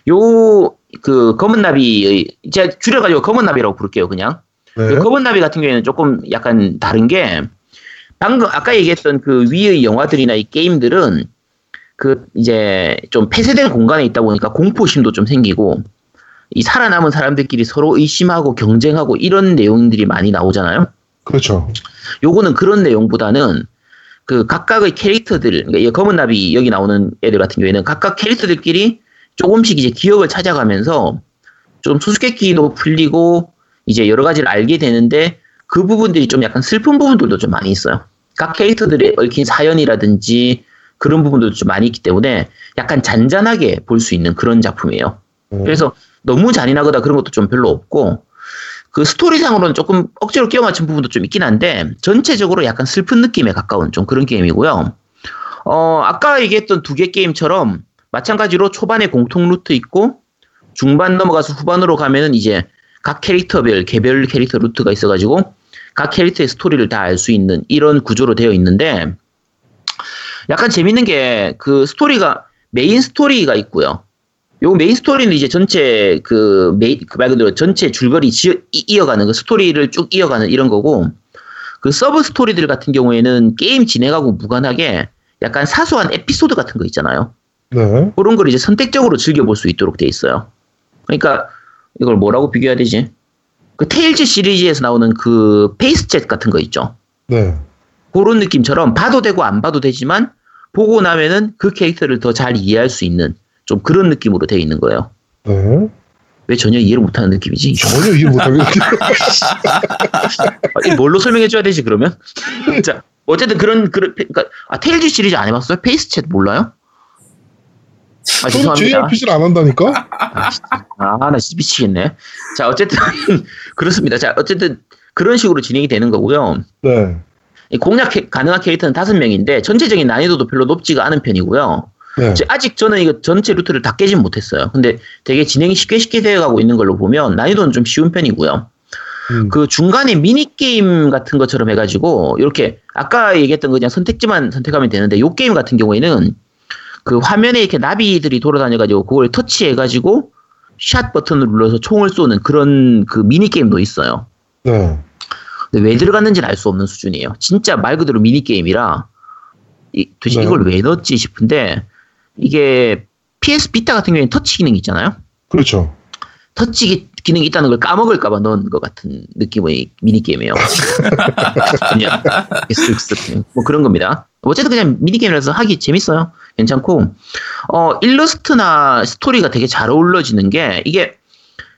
요 그 검은 나비의 제가 줄여 가지고 검은 나비라고 부를게요 그냥 네. 그 검은 나비 같은 경우에는 조금 약간 다른 게 방금 아까 얘기했던 그 위의 영화들이나 이 게임들은 그 이제 좀 폐쇄된 공간에 있다 보니까 공포심도 좀 생기고 이 살아남은 사람들끼리 서로 의심하고 경쟁하고 이런 내용들이 많이 나오잖아요. 그렇죠. 요거는 그런 내용보다는 그 각각의 캐릭터들, 그러니까 이 검은 나비 여기 나오는 애들 같은 경우에는 각각 캐릭터들끼리 조금씩 이제 기억을 찾아가면서 좀 수수께끼도 풀리고 이제 여러 가지를 알게 되는데 그 부분들이 좀 약간 슬픈 부분들도 좀 많이 있어요. 각 캐릭터들의 얽힌 사연이라든지 그런 부분들도 좀 많이 있기 때문에 약간 잔잔하게 볼 수 있는 그런 작품이에요. 어, 그래서 너무 잔인하거나 그런 것도 좀 별로 없고 그 스토리상으로는 조금 억지로 끼워 맞춘 부분도 좀 있긴 한데 전체적으로 약간 슬픈 느낌에 가까운 좀 그런 게임이고요. 어 아까 얘기했던 두 개 게임처럼 마찬가지로 초반에 공통 루트 있고 중반 넘어가서 후반으로 가면은 이제 각 캐릭터별 개별 캐릭터 루트가 있어가지고 각 캐릭터의 스토리를 다 알 수 있는 이런 구조로 되어 있는데 약간 재밌는 게 그 스토리가 메인 스토리가 있고요. 요 메인 스토리는 이제 전체 그 메인 그말 그대로 전체 줄거리 지어, 이- 이어가는 그 스토리를 쭉 이어가는 이런 거고 그 서브 스토리들 같은 경우에는 게임 진행하고 무관하게 약간 사소한 에피소드 같은 거 있잖아요. 네. 그런 걸 이제 선택적으로 즐겨볼 수 있도록 돼 있어요. 그러니까 이걸 뭐라고 비교해야 되지? 그 테일즈 시리즈에서 나오는 그 face chat 같은 거 있죠. 네. 그런 느낌처럼 봐도 되고 안 봐도 되지만 보고 나면은 그 캐릭터를 더 잘 이해할 수 있는 좀 그런 느낌으로 되어 있는 거예요. 네. 왜 전혀 이해를 못하는 느낌이지? 전혀 이해 못하겠네요. 아, 이 뭘로 설명해줘야 되지 그러면? 자 어쨌든 그런 그런 그러니까 아 테일즈 시리즈 안 해봤어요? face chat 몰라요? 아 저는. JRPG를 안 한다니까? 아, 나 진짜 미치겠네. 자, 어쨌든, 그렇습니다. 자, 어쨌든, 그런 식으로 진행이 되는 거고요. 네. 이 공략 캐- 가능한 캐릭터는 다섯 명인데, 전체적인 난이도도 별로 높지가 않은 편이고요. 네. 제- 아직 저는 이거 전체 루트를 다 깨진 못했어요. 근데 되게 진행이 쉽게 쉽게 되어가고 있는 걸로 보면, 난이도는 좀 쉬운 편이고요. 음. 그 중간에 미니게임 같은 것처럼 해가지고, 이렇게, 아까 얘기했던 거 그냥 선택지만 선택하면 되는데, 요 게임 같은 경우에는, 그 화면에 이렇게 나비들이 돌아다녀가지고, 그걸 터치해가지고, 샷 버튼을 눌러서 총을 쏘는 그런 그 미니 게임도 있어요. 네. 근데 왜 들어갔는지는 알 수 없는 수준이에요. 진짜 말 그대로 미니 게임이라, 이, 도대체 네. 이걸 왜 넣었지 싶은데, 이게 PS 비타 같은 경우에는 터치 기능이 있잖아요? 그렇죠. 터치 기- 기능이 있다는 걸 까먹을까봐 넣은 것 같은 느낌의 미니게임이에요. 그냥, 쓱쓱, 뭐 그런 겁니다. 어쨌든 그냥 미니게임이라서 하기 재밌어요. 괜찮고, 어, 일러스트나 스토리가 되게 잘 어우러지는 게, 이게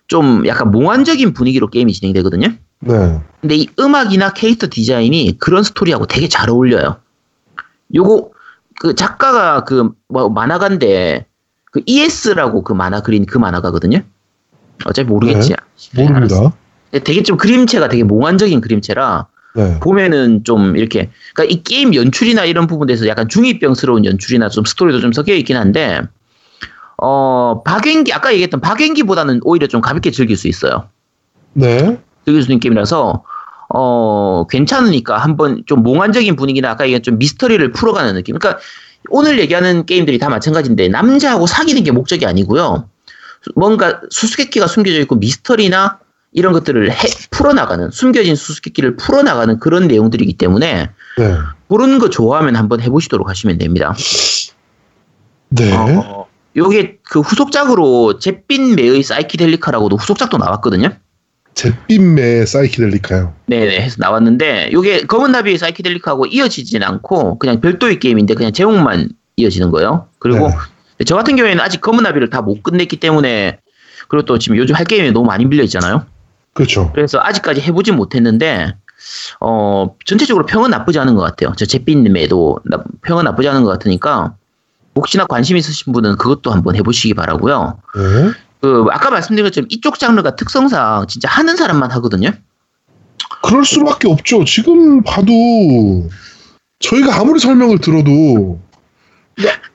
좀 약간 몽환적인 분위기로 게임이 진행되거든요. 네. 근데 이 음악이나 캐릭터 디자인이 그런 스토리하고 되게 잘 어울려요. 요거 그 작가가 그 뭐 만화가인데 그 ES라고 그 만화 그린 그 만화가거든요. 어차피 모르겠지. 네. 모릅니다. 근데 되게 좀 그림체가 되게 몽환적인 그림체라 네. 보면은 좀 이렇게 그러니까 이 게임 연출이나 이런 부분에서 약간 중이병스러운 연출이나 좀 스토리도 좀 섞여 있긴 한데 어 박연기 아까 얘기했던 박연기보다는 오히려 좀 가볍게 즐길 수 있어요. 네. 즐길 수 있는 게임이라서 어 괜찮으니까 한번 좀 몽환적인 분위기나 아까 얘기한 좀 미스터리를 풀어가는 느낌. 그러니까 오늘 얘기하는 게임들이 다 마찬가지인데 남자하고 사귀는 게 목적이 아니고요. 뭔가 수수께끼가 숨겨져 있고 미스터리나 이런 것들을 해, 풀어나가는 숨겨진 수수께끼를 풀어나가는 그런 내용들이기 때문에 네. 그런 거 좋아하면 한번 해보시도록 하시면 됩니다. 네. 어, 요게 그 후속작으로 잿빛 매의 사이키델리카라고도 후속작도 나왔거든요. 잿빛매 사이키델리카요. 네네 해서 나왔는데 요게 검은 나비의 사이키델리크하고 이어지진 않고 그냥 별도의 게임인데 그냥 제목만 이어지는 거예요. 그리고 네. 저 같은 경우에는 아직 검은 나비를 다 못 끝냈기 때문에 그리고 또 지금 요즘 할 게임이 너무 많이 밀려 있잖아요. 그렇죠. 그래서 아직까지 해보진 못했는데 어 전체적으로 평은 나쁘지 않은 것 같아요. 저 잿빛님에도 나- 평은 나쁘지 않은 것 같으니까 혹시나 관심 있으신 분은 그것도 한번 해보시기 바라고요. 네. 그 아까 말씀드린 것처럼 이쪽 장르가 특성상 진짜 하는 사람만 하거든요. 그럴 수밖에 없죠. 지금 봐도 저희가 아무리 설명을 들어도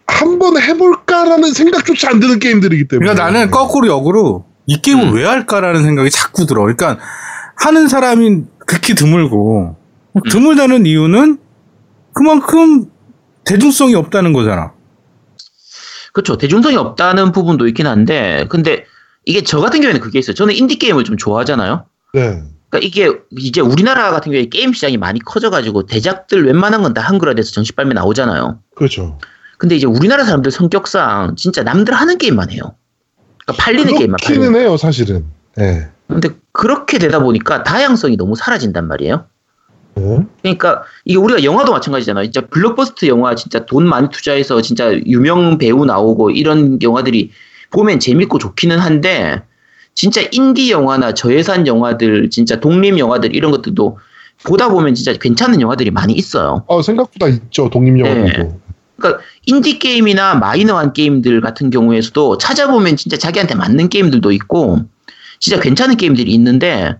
한번 해볼까라는 생각조차 안 드는 게임들이기 때문에. 그러니까 나는 거꾸로 역으로 이 게임을 음. 왜 할까라는 생각이 자꾸 들어. 그러니까 하는 사람이 극히 드물고 음. 드물다는 이유는 그만큼 대중성이 없다는 거잖아. 그렇죠. 대중성이 없다는 부분도 있긴 한데, 근데 이게 저 같은 경우에는 그게 있어요. 저는 인디 게임을 좀 좋아하잖아요. 네. 그러니까 이게 이제 우리나라 같은 경우에 게임 시장이 많이 커져가지고 대작들 웬만한 건 다 한글화돼서 정식 발매 나오잖아요. 그렇죠. 근데 이제 우리나라 사람들 성격상 진짜 남들 하는 게임만 해요. 그러니까 팔리는 게임만 팔리는. 해요, 사실은. 네. 근데 그렇게 되다 보니까 다양성이 너무 사라진단 말이에요. 네. 그러니까 이게 우리가 영화도 마찬가지잖아요. 진짜 블록버스터 영화 진짜 돈 많이 투자해서 진짜 유명 배우 나오고 이런 영화들이 보면 재밌고 좋기는 한데 진짜 인디 영화나 저예산 영화들 진짜 독립 영화들 이런 것들도 보다 보면 진짜 괜찮은 영화들이 많이 있어요. 어, 생각보다 있죠, 독립 영화들도. 그러니까 인디 게임이나 마이너한 게임들 같은 경우에서도 찾아보면 진짜 자기한테 맞는 게임들도 있고 진짜 괜찮은 게임들이 있는데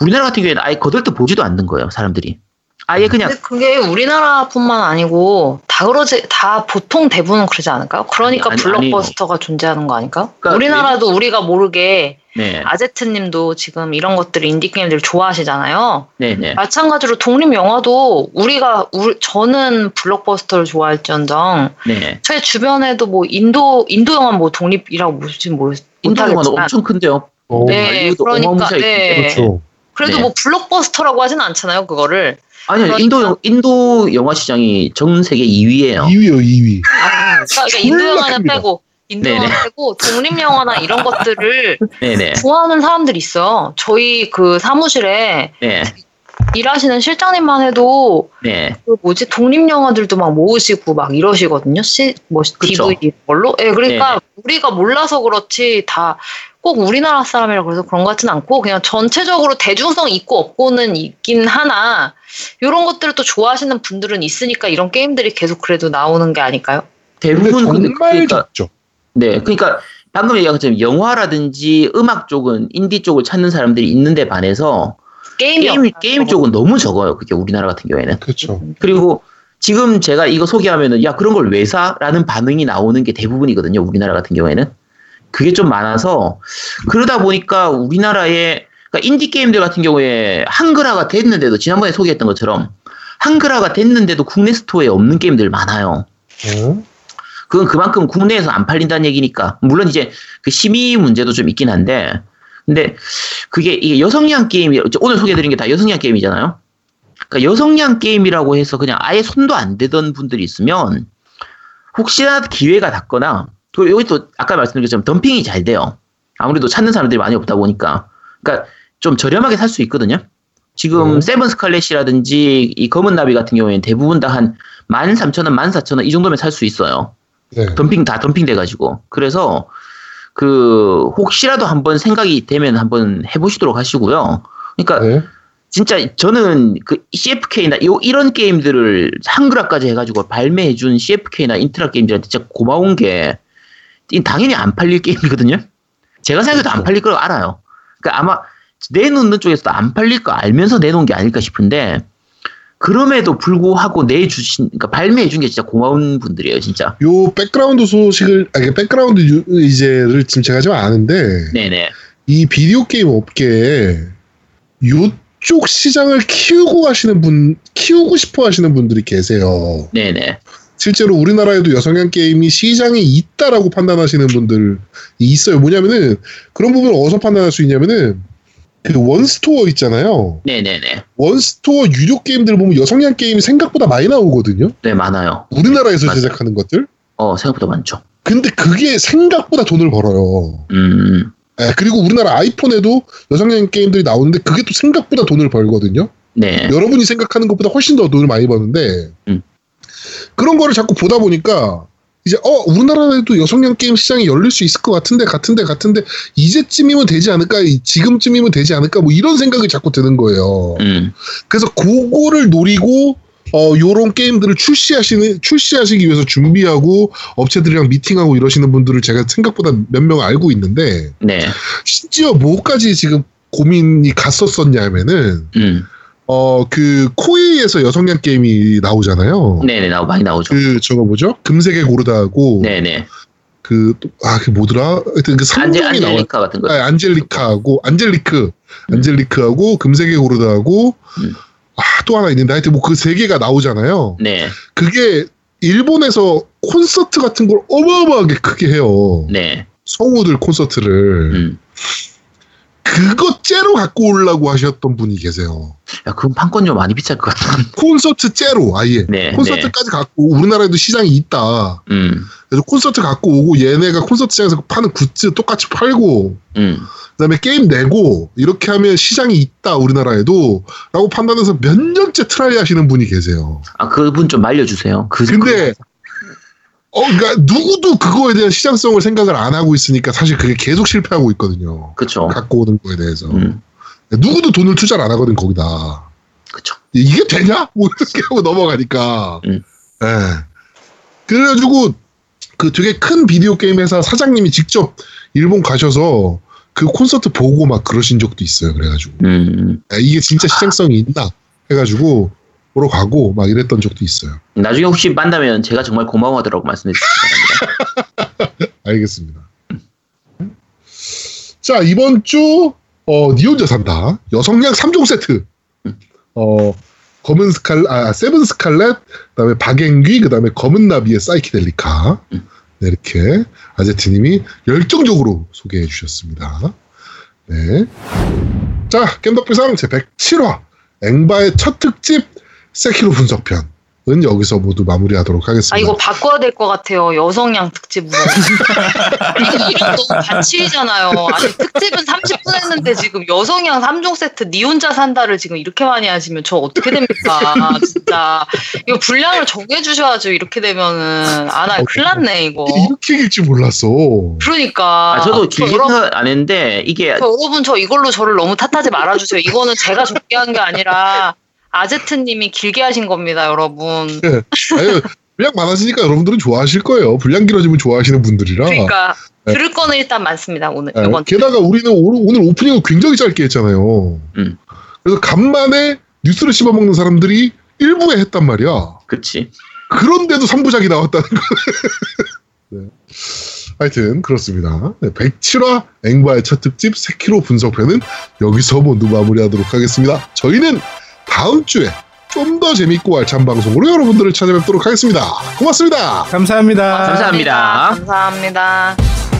우리나라 같은 경우에는 아예 거들떠 보지도 않는 거예요, 사람들이. 아예 그냥 근데 그게 우리나라뿐만 아니고 다 그러지 다 보통 대부분 그러지 않을까요? 그러니까 아니, 블록버스터가 존재하는 거 아닐까요? 그러니까 우리나라도 우리가 모르게 네, 아제트님도 지금 이런 것들 인디 게임들 좋아하시잖아요. 네, 네, 마찬가지로 독립 영화도 우리가 우리, 저는 블록버스터를 좋아할지언정 네. 제 주변에도 뭐 인도 인도 영화 뭐 독립이라고 뭐지 뭐 인도 영화는 엄청 큰데요. 어, 네, 그러니까 네. 그렇죠. 그래도 네. 뭐 블록버스터라고 하진 않잖아요 그거를. 아니요, 그러니까- 인도 영- 인도 영화 시장이 전 세계 2위예요. 2위요, 2위. 그러니까 인도 영화는. 빼고 인도 네네. 영화 빼고 독립 영화나 이런 것들을 네, 네, 좋아하는 사람들이 있어요. 저희 그 사무실에 네, 일하시는 실장님만 해도 네, 그 뭐지 독립 영화들도 막 모으시고 막 이러시거든요. 시, 뭐. DVD 걸로. 예, 그러니까 우리가 몰라서 그렇지 다 꼭 우리나라 사람이라 그래서 그런 것 같진 않고 그냥 전체적으로 대중성 있고 없고는 있긴 하나 이런 것들을 또 좋아하시는 분들은 있으니까 이런 게임들이 계속 그래도 나오는 게 아닐까요? 대부분 근데 정말 그러니까 적죠. 네, 그러니까 방금 얘기한 것처럼 영화라든지 음악 쪽은 인디 쪽을 찾는 사람들이 있는데 반해서 게임이 게임 없다. 게임 쪽은 너무 적어요. 그게 우리나라 같은 경우에는. 그렇죠. 그리고 지금 제가 이거 소개하면은 야 그런 걸 왜 사? 라는 반응이 나오는 게 대부분이거든요. 우리나라 같은 경우에는. 그게 좀 많아서 그러다 보니까 우리나라의 그러니까 인디 게임들 같은 경우에 한글화가 됐는데도 지난번에 소개했던 것처럼 한글화가 됐는데도 국내 스토어에 없는 게임들 많아요. 어? 그건 그만큼 국내에서 안 팔린다는 얘기니까. 물론 이제 그 심의 문제도 좀 있긴 한데. 근데 그게 이게 여성향 게임이 오늘 소개해드린 게 다 여성향 게임이잖아요. 그러니까 여성향 게임이라고 해서 그냥 아예 손도 안 대던 분들이 있으면 혹시나 기회가 닿거나 그리고 여기 또 아까 말씀드린 것처럼 덤핑이 잘 돼요. 아무래도 찾는 사람들이 많이 없다 보니까. 그러니까 좀 저렴하게 살 수 있거든요. 지금 음. 세븐 스칼렛이라든지 이 검은 나비 같은 경우에는 대부분 다 한 13,000원, 14,000원 이 정도면 살 수 있어요. 네. 덤핑 다 덤핑 돼 가지고 그래서 그 혹시라도 한번 생각이 되면 한번 해 보시도록 하시고요. 그러니까 네. 진짜 저는 그 CFK나 요 이런 게임들을 한글화까지 해 가지고 발매해 준 CFK나 인트라 게임들한테 진짜 고마운 게 이 당연히 안 팔릴 게임이거든요. 제가 생각해도 안 팔릴 걸 알아요. 그러니까 아마 내놓는 쪽에서도 안 팔릴 거 알면서 내놓은 게 아닐까 싶은데 그럼에도 불구하고 내주신 그러니까 발매해 준 게 진짜 고마운 분들이에요, 진짜. 요 백그라운드 소식을 아니 백그라운드 유- 이제를 지금 제가 좀 아는데 네네. 이 비디오 게임 업계에 요쪽 시장을 키우고 가시는 분 키우고 싶어 하시는 분들이 계세요. 네네. 실제로 우리나라에도 여성향 게임이 시장에 있다라고 판단하시는 분들이 있어요. 뭐냐면은 그런 부분을 어디서 판단할 수 있냐면은 그 원스토어 있잖아요. 네네네. 원스토어 유료 게임들 보면 여성향 게임이 생각보다 많이 나오거든요. 네, 많아요. 우리나라에서 맞아요. 제작하는 것들. 어, 생각보다 많죠. 근데 그게 생각보다 돈을 벌어요. 음, 예, 그리고 우리나라 아이폰에도 여성향 게임들이 나오는데 그게 또 생각보다 돈을 벌거든요. 네. 여러분이 생각하는 것보다 훨씬 더 돈을 많이 버는데 음. 그런 거를 자꾸 보다 보니까 이제 어 우리나라에도 여성향 게임 시장이 열릴 수 있을 것 같은데 같은데 같은데 이제쯤이면 되지 않을까 이- 지금쯤이면 되지 않을까 뭐 이런 생각이 자꾸 드는 거예요. 음, 그래서 그거를 노리고 어 요런 게임들을 출시하시는 출시하시기 위해서 준비하고 업체들이랑 미팅하고 이러시는 분들을 제가 생각보다 몇 명 알고 있는데 네. 심지어 뭐까지 지금 고민이 갔었었냐면은 음, 어 그 코에이에서 여성향 게임이 나오잖아요. 네네, 나오, 많이 나오죠. 그 저거 뭐죠? 금색의 고르다하고 네네. 그 아 그 뭐더라? 하여튼 그 안젤, 성종이 나와. 안젤리카 같은 거. 아, 안젤리카하고 안젤리크 안젤리크하고 금색의 고르다하고 음. 아 또 하나 있는데 하여튼 뭐 그 세 개가 나오잖아요. 네, 그게 일본에서 콘서트 같은 걸 어마어마하게 크게 해요. 네. 성우들 콘서트를 음. 그거 째로 갖고 오려고 하셨던 분이 계세요. 야, 그건 판권료 많이 비쌀 것 같은. 콘서트 째로 아예 네, 콘서트까지 갖고 우리나라에도 시장이 있다. 음, 그래서 콘서트 갖고 오고 얘네가 콘서트장에서 파는 굿즈 똑같이 팔고 음. 그다음에 게임 내고 이렇게 하면 시장이 있다 우리나라에도 라고 판단해서 몇 년째 try 하시는 분이 계세요. 아, 그분 좀 말려주세요. 그, 근데 어 그러니까 누구도 그거에 대한 시장성을 생각을 안 하고 있으니까 사실 그게 계속 실패하고 있거든요. 그, 그쵸. 갖고 오는 거에 대해서 음, 누구도 돈을 투자를 안 하거든 거기다. 그쵸. 이게 되냐? 뭐 이렇게 하고 넘어가니까. 음. 예. 그래가지고 그 되게 큰 비디오 게임 회사 사장님이 직접 일본 가셔서 그 콘서트 보고 막 그러신 적도 있어요. 그래가지고 음, 야, 이게 진짜 시장성이 있나 해가지고 보러 가고 막 이랬던 적도 있어요. 나중에 혹시 만나면 제가 정말 고마워하더라고 말씀해 주시기 바랍니다. 알겠습니다. 자, 이번 주, 어, 니 혼자 산다. 여성향 3종 세트. 어, 검은 스칼, 아, 세븐 스칼렛, 그 다음에 박앵귀, 그 다음에 검은 나비의 사이키델리카. 네, 이렇게 아제트님이 열정적으로 소개해 주셨습니다. 네. 자, 겜덕비상 제 107화. 앵바의 첫 특집 세키로 분석편 은 여기서 모두 마무리하도록 하겠습니다. 아 이거 바꿔야 될 것 같아요. 여성양 특집으로. 이거 이름 너무 반칙이잖아요. 아니 특집은 30분 했는데 지금 여성양 3종 세트 니 혼자 산다를 지금 이렇게 많이 하시면 저 어떻게 됩니까? 진짜 이거 분량을 정해 주셔야죠. 이렇게 되면은 아나 큰일 났네 이거. 이렇게 길줄 몰랐어. 그러니까. 아, 저도 저 길게 여러분, 안 했는데 이게 저 여러분 저 이걸로 저를 너무 탓하지 말아주세요. 이거는 제가 적게 한 게 아니라 아제트님이 길게 하신 겁니다, 여러분. 아유, 분량 많아지니까 여러분들은 좋아하실 거예요. 분량 길어지면 좋아하시는 분들이라. 그러니까 네. 들을 거는 일단 많습니다 오늘 네, 이번 주. 게다가 우리는 오늘, 오늘 오프닝을 굉장히 짧게 했잖아요. 음. 그래서 간만에 뉴스를 씹어먹는 사람들이 일부에 했단 말이야. 그치. 그런데도 3부작이 나왔다는 거. 네. 하여튼 그렇습니다. 네, 107화 앵바의 첫 특집 세키로 분석편은 여기서 모두 마무리하도록 하겠습니다. 저희는 다음 주에 좀 더 재밌고 알찬 방송으로 여러분들을 찾아뵙도록 하겠습니다. 고맙습니다. 감사합니다. 감사합니다. 감사합니다.